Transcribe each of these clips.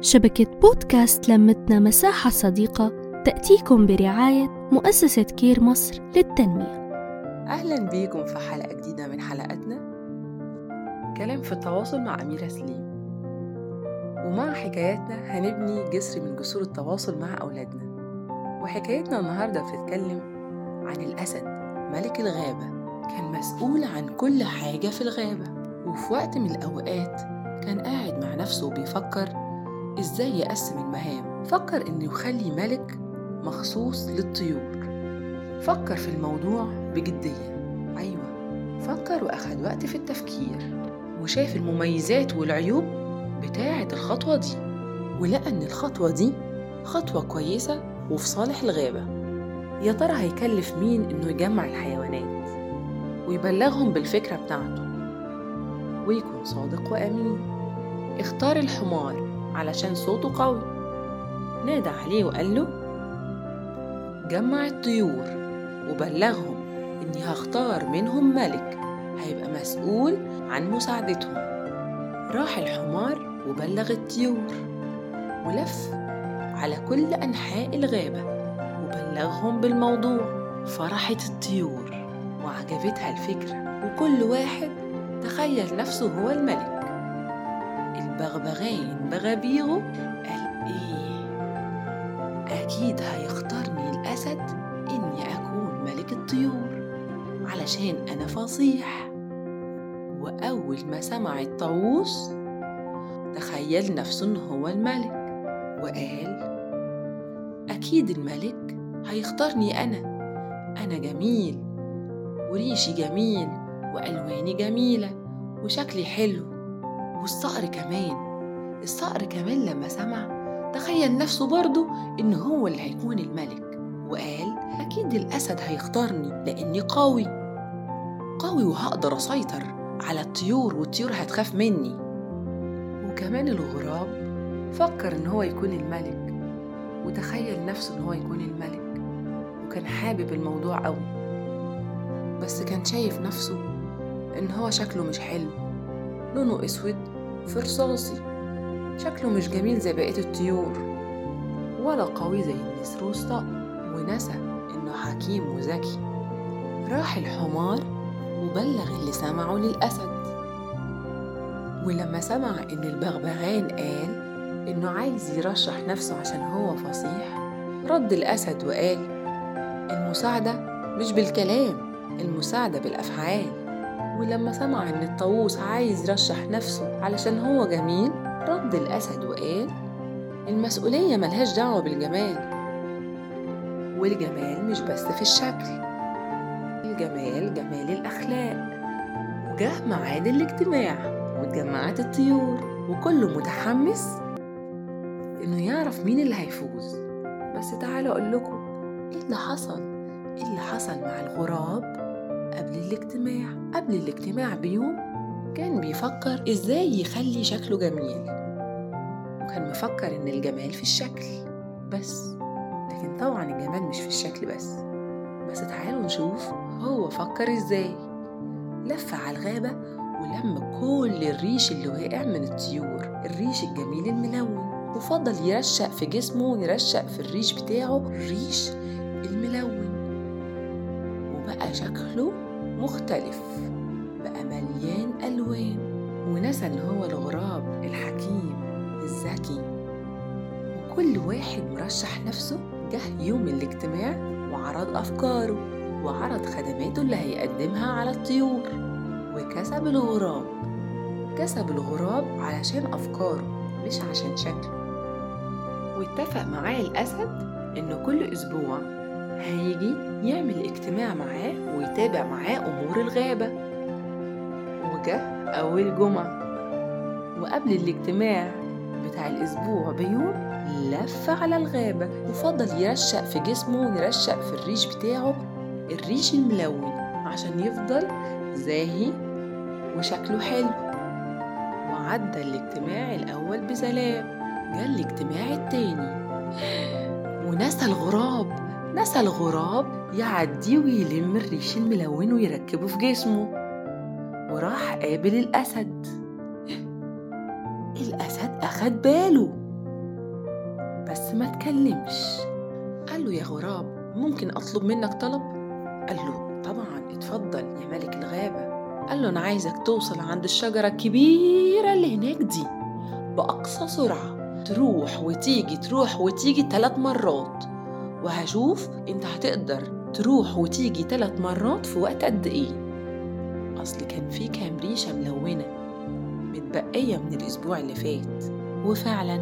شبكة بودكاست لمتنا مساحة صديقة تأتيكم برعاية مؤسسة كير مصر للتنمية. أهلا بيكم في حلقة جديدة من حلقاتنا. كلام في التواصل مع أميرة سليم. ومع حكاياتنا هنبني جسر من جسور التواصل مع أولادنا. وحكايتنا النهاردة بتتكلم عن الأسد ملك الغابة كان مسؤول عن كل حاجة في الغابة. وفي وقت من الأوقات كان قاعد مع نفسه وبيفكر إزاي يقسم المهام؟ فكر إنه يخلي ملك مخصوص للطيور. فكر في الموضوع بجدية. أيوة. فكر وأخد وقت في التفكير. وشاف المميزات والعيوب بتاعة الخطوة دي. ولقى إن الخطوة دي خطوة كويسة وفي صالح الغابة. يا ترى هيكلف مين إنه يجمع الحيوانات؟ ويبلغهم بالفكرة بتاعته. ويكون صادق وأمين. اختار الحمار. علشان صوته قوي. نادى عليه وقال له جمع الطيور وبلغهم إني هختار منهم ملك هيبقى مسؤول عن مساعدتهم. راح الحمار وبلغ الطيور ولف على كل أنحاء الغابة وبلغهم بالموضوع. فرحت الطيور وعجبتها الفكرة وكل واحد تخيل نفسه هو الملك. البغبغان بغبيغه قال إيه أكيد هيختارني الأسد إني أكون ملك الطيور علشان أنا فصيح. وأول ما سمع الطاووس تخيل نفسه إن هو الملك. وقال أكيد الملك هيختارني أنا. أنا جميل وريشي جميل وألواني جميلة وشكلي حلو. والصقر كمان. الصقر كمان لما سمع تخيل نفسه برضه إن هو اللي هيكون الملك. وقال أكيد الأسد هيختارني لأني قوي. قوي وهقدر أسيطر على الطيور والطيور هتخاف مني. وكمان الغراب فكر إن هو يكون الملك. وتخيل نفسه إن هو يكون الملك. وكان حابب الموضوع قوي بس كان شايف نفسه إن هو شكله مش حلو. لونه أسود في رصاصي شكله مش جميل زي بقية الطيور. ولا قوي زي النسر والصقر ونسى إنه حكيم وذكي. راح الحمار وبلغ اللي سمعه للأسد. ولما سمع إن البغبغان قال إنه عايز يرشح نفسه عشان هو فصيح رد الأسد وقال المساعدة مش بالكلام المساعدة بالأفعال. ولما سمع إن الطاووس عايز يرشح نفسه علشان هو جميل رد الأسد وقال المسؤولية ملهاش دعوة بالجمال. والجمال مش بس في الشكل الجمال جمال الأخلاق. وجه ميعاد الاجتماع واتجمعت الطيور وكله متحمس إنه يعرف مين اللي هيفوز. بس تعالوا أقول لكم إيه اللي حصل؟ إيه اللي حصل مع الغراب؟ قبل الاجتماع. قبل الاجتماع بيوم كان بيفكر إزاي يخلي شكله جميل. وكان مفكر إن الجمال في الشكل بس. لكن طبعا الجمال مش في الشكل بس. بس تعالوا نشوف هو فكر إزاي. لف على الغابة ولم كل الريش اللي واقع من الطيور الريش الجميل الملون. وفضل يرشق في جسمه ويرشق في الريش بتاعه الريش الملون. وبقى شكله مختلف بقى مليان ألوان ونسى إن هو الغراب الحكيم الذكي. وكل واحد مرشح نفسه جه يوم الاجتماع وعرض أفكاره وعرض خدماته اللي هيقدمها على الطيور وكسب الغراب. كسب الغراب علشان أفكاره مش عشان شكله. واتفق معاه الأسد إنه كل أسبوع هيجي يعمل اجتماع معاه ويتابع معاه أمور الغابة. وجه أول جمعة. وقبل الاجتماع بتاع الأسبوع بيوم لف على الغابة. وفضل يرشق في جسمه ويرشق في الريش بتاعه. الريش الملون عشان يفضل زاهي وشكله حلو. وعدى الاجتماع الأول بسلام. جه الاجتماع التاني. ونسى الغراب. نسى الغراب يعدي ويلم الريش الملون ويركبه في جسمه. وراح قابل الأسد. الأسد أخد باله. بس ما تكلمش قال له يا غراب ممكن أطلب منك طلب؟ قال له طبعا اتفضل يا ملك الغابة. قال له أنا عايزك توصل عند الشجرة الكبيرة اللي هناك دي. بأقصى سرعة. تروح وتيجي تروح وتيجي ثلاث مرات. وهشوف انت هتقدر تروح وتيجي ثلاث مرات في وقت قد إيه. أصل كان في كام ريشة ملونة متبقية من الأسبوع اللي فات وفعلا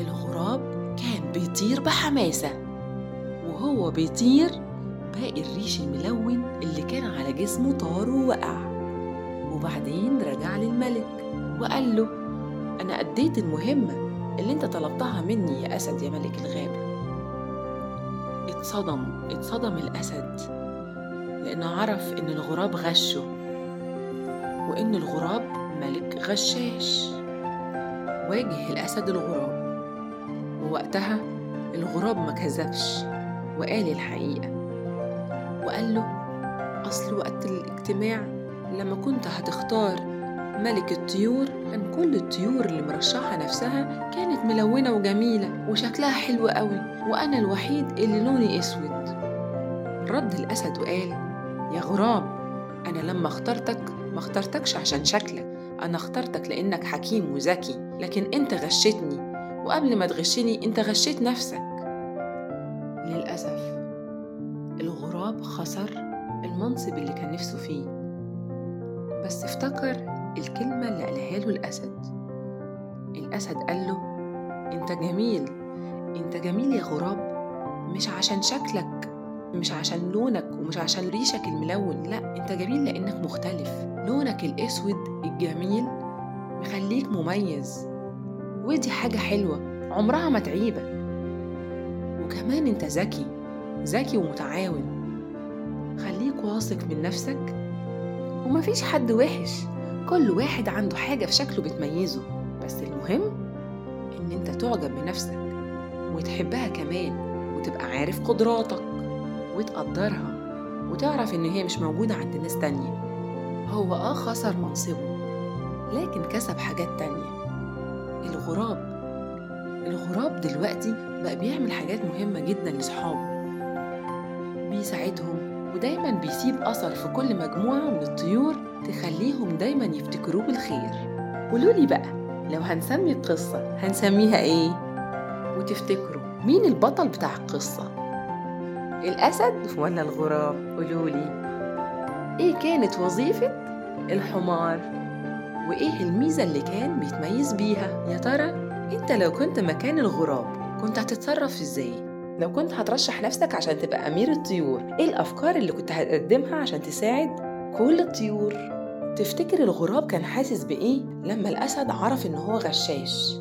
الغراب كان بيطير بحماسة وهو بيطير باقي الريش الملون اللي كان على جسمه طار ووقع. وبعدين رجع للملك وقال له أنا أديت المهمة اللي انت طلبتها مني يا أسد يا ملك الغابة. اتصدم اتصدم الأسد. لأنه عرف إن الغراب غشه وإن الغراب ملك غشاش. واجه الأسد الغراب. ووقتها الغراب ما كذبش وقال الحقيقة. وقال له أصل وقت الاجتماع لما كنت هتختار ملك الطيور كان كل الطيور اللي مرشحة نفسها كانت ملونة وجميلة وشكلها حلو قوي وأنا الوحيد اللي لوني أسود. رد الأسد وقال يا غراب أنا لما اخترتك ما اخترتكش عشان شكلك أنا اخترتك لأنك حكيم وذكي لكن أنت غشتني وقبل ما تغشني أنت غشيت نفسك. للأسف الغراب خسر المنصب اللي كان نفسه فيه. بس افتكر الكلمة اللي قالها له الأسد. الأسد قال له أنت جميل أنت جميل يا غراب. مش عشان شكلك مش عشان لونك ومش عشان ريشك الملون لا أنت جميل لأنك مختلف. لونك الأسود الجميل مخليك مميز. ودي حاجة حلوة عمرها ما تعيبك. وكمان أنت ذكي ذكي ومتعاون. خليك واثق من نفسك ومفيش حد وحش. كل واحد عنده حاجة في شكله بتميزه بس المهم إن أنت تعجب بنفسك وتحبها كمان وتبقى عارف قدراتك وتقدرها وتعرف إن هي مش موجودة عند ناس تانية. هو آه خسر منصبه لكن كسب حاجات تانية. الغراب الغراب دلوقتي بقى بيعمل حاجات مهمة جدا لصحابه. بيساعدهم ودايما بيسيب أثر في كل مجموعة من الطيور تخليهم دايما يفتكروه بالخير قولولي بقى لو هنسمي القصة هنسميها إيه؟ وتفتكروا مين البطل بتاع القصة؟ الأسد ولا الغراب؟ قولولي إيه كانت وظيفة الحمار؟ وإيه الميزة اللي كان بيتميز بيها؟ يا ترى أنت لو كنت مكان الغراب كنت هتتصرف إزاي؟ لو كنت هترشح نفسك عشان تبقى أمير الطيور إيه الأفكار اللي كنت هتقدمها عشان تساعد كل الطيور؟ تفتكر الغراب كان حاسس بإيه لما الأسد عرف إن هو غشاش؟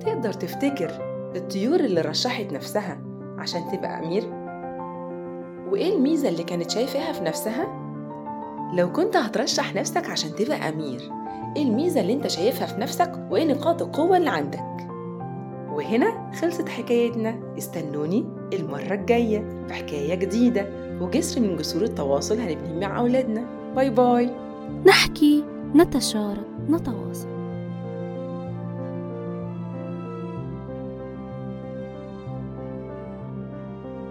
تقدر تفتكر الطيور اللي رشحت نفسها عشان تبقى أمير؟ وإيه الميزة اللي كانت شايفاها في نفسها؟ لو كنت هترشح نفسك عشان تبقى أمير إيه الميزة اللي أنت شايفها في نفسك وإيه نقاط القوة اللي عندك؟ وهنا خلصت حكايتنا استنوني المرة الجاية في حكاية جديدة وجسر من جسور التواصل هنبنيه مع أولادنا. باي باي. نحكي نتشارك نتواصل.